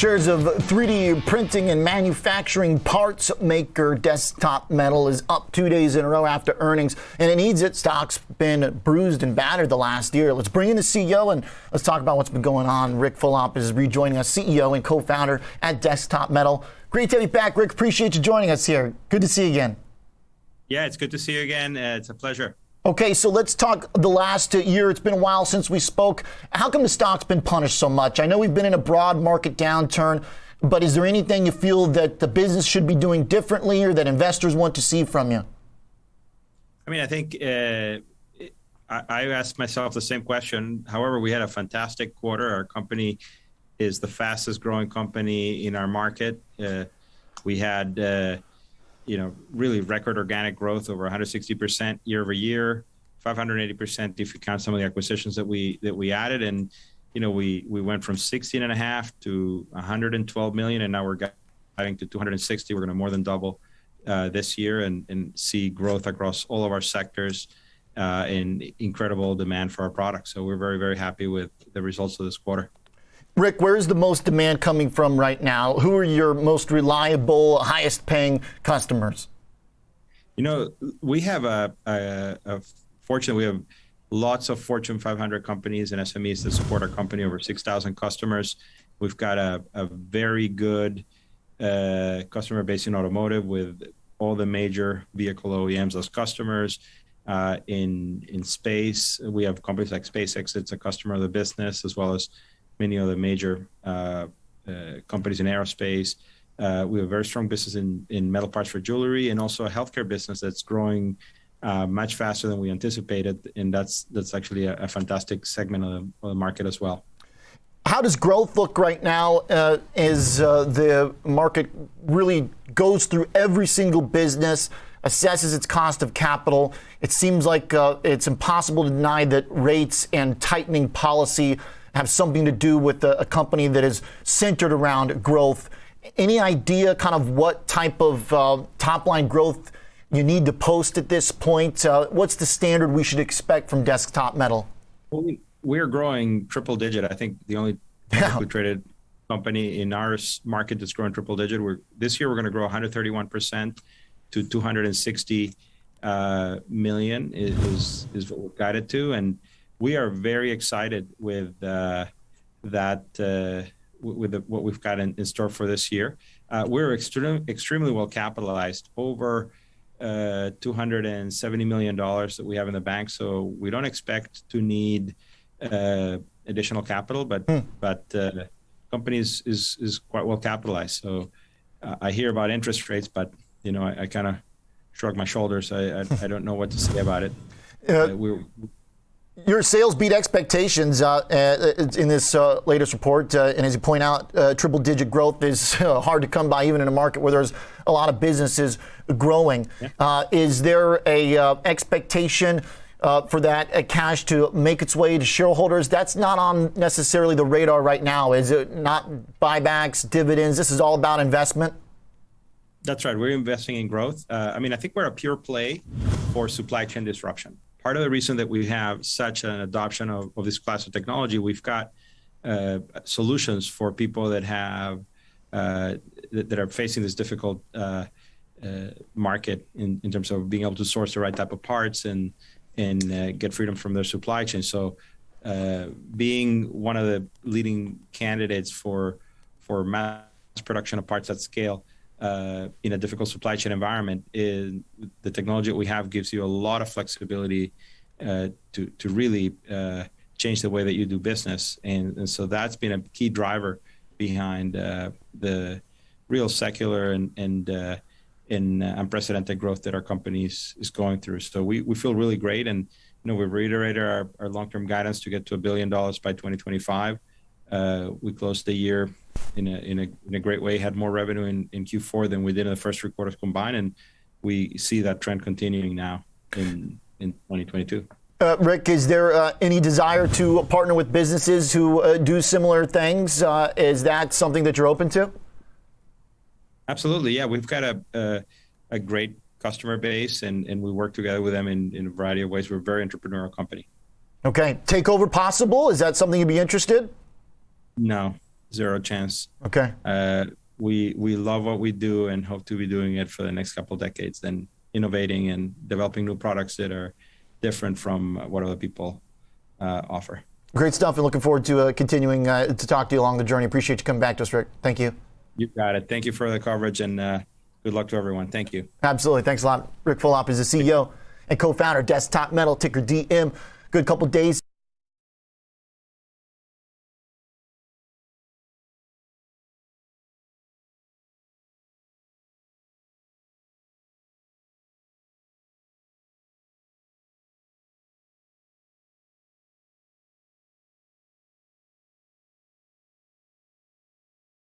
Shares of 3D printing and manufacturing parts maker Desktop Metal is up two days in a row after earnings, and it needs it. Stock's been bruised and battered the last year. Let's bring in the CEO and let's talk about what's been going on. Ric Fulop is rejoining us, CEO and co-founder at Desktop Metal. Great to have you back, Ric. Appreciate you joining us here. Good to see you again. Yeah, it's good to see you again. Uh, it's a pleasure. Okay, so let's talk the last year. It's been a while since we spoke. How come the stock's been punished so much? I know we've been in a broad market downturn, but is there anything you feel that the business should be doing differently or that investors want to see from you? I mean, I think uh, I, I asked myself the same question. However, we had a fantastic quarter. Our company is the fastest growing company in our market. Uh, we had uh, you know, really record organic growth over 160% year over year, 580% if you count some of the acquisitions that we that we added. And, you know, we we went from 16 and a half to 112 million, and now we're getting to 260. We're going to more than double uh, this year and, and see growth across all of our sectors uh, and incredible demand for our products. So we're very, very happy with the results of this quarter. Ric, where is the most demand coming from right now? Who are your most reliable, highest paying customers? You know, we have a, a, a fortunate, we have lots of Fortune 500 companies and SMEs that support our company, over 6,000 customers. We've got a, a very good uh, customer base in automotive with all the major vehicle OEMs as customers. Uh, in in space, we have companies like SpaceX. It's a customer of the business, as well as many of the major uh, uh, companies in aerospace. Uh, we have a very strong business in, in metal parts for jewelry and also a healthcare business that's growing uh, much faster than we anticipated. And that's that's actually a, a fantastic segment of the, of the, market as well. How does growth look right now uh, as uh, the market really goes through every single business, assesses its cost of capital? It seems like it's impossible to deny that rates and tightening policy have something to do with a, a company that is centered around growth. Any idea kind of what type of uh, top line growth you need to post at this point? Uh, what's the standard we should expect from Desktop Metal? Well, we're growing triple digit. I think the only publicly traded company in our market that's growing triple digit. We're this year we're going to grow 131 percent to 260 uh, million is is what we're guided to, and we are very excited with uh, that uh, with the, what we've got in, in, store for this year. Uh, we're extremely extremely well capitalized, over uh, 270 million dollars that we have in the bank. So we don't expect to need uh, additional capital, but hmm. but uh, companies is is quite well capitalized. So I hear about interest rates, but you know I, I kind of shrug my shoulders. I, I, I don't know what to say about it. we're your sales beat expectations uh, uh, in this uh, latest report, uh, and as you point out, uh, triple-digit growth is hard to come by, even in a market where there's a lot of businesses growing. Yeah. Uh, is there a expectation for that cash to make its way to shareholders? That's not on necessarily the radar right now. Is it not buybacks, dividends? This is all about investment. That's right. We're investing in growth. I mean, I think we're a pure play for supply chain disruption part of the reason that we have such an adoption of, of this class of technology, we've got uh, solutions for people that have uh, that, that, are facing this difficult uh, uh, market in, in terms of being able to source the right type of parts and and uh, get freedom from their supply chain. So, uh, being one of the leading candidates for for mass production of parts at scale uh, in a difficult supply chain environment, is the technology that we have gives you a lot of flexibility uh, to to really uh, change the way that you do business, and, and so that's been a key driver behind uh, the real secular and and uh, in unprecedented growth that our company is, is going through. So we, we feel really great, and you know we reiterated our, our long term guidance to get to a billion dollars by 2025. Uh, we closed the year in a, in a, in a great way, had more revenue in, in Q4 than we did in the first three quarters combined. And we see that trend continuing now in, in 2022. Uh, Ric, is there uh, any desire to partner with businesses who uh, do similar things? Uh, is that something that you're open to? Absolutely. Yeah, we've got a, a, a great customer base and, and we work together with them in, in a variety of ways. We're a very entrepreneurial company. Okay. Takeover possible? Is that something you'd be interested? No, zero chance. Okay. Uh, we we love what we do and hope to be doing it for the next couple of decades. Then innovating and developing new products that are different from what other people uh, offer. Great stuff, and looking forward to uh, continuing uh, to talk to you along the journey. Appreciate you coming back to us, Ric. Thank you. You got it. Thank you for the coverage and uh, good luck to everyone. Thank you. Absolutely. Thanks a lot. Ric Fulop is the CEO and co-founder, of Desktop Metal, ticker DM. Good couple days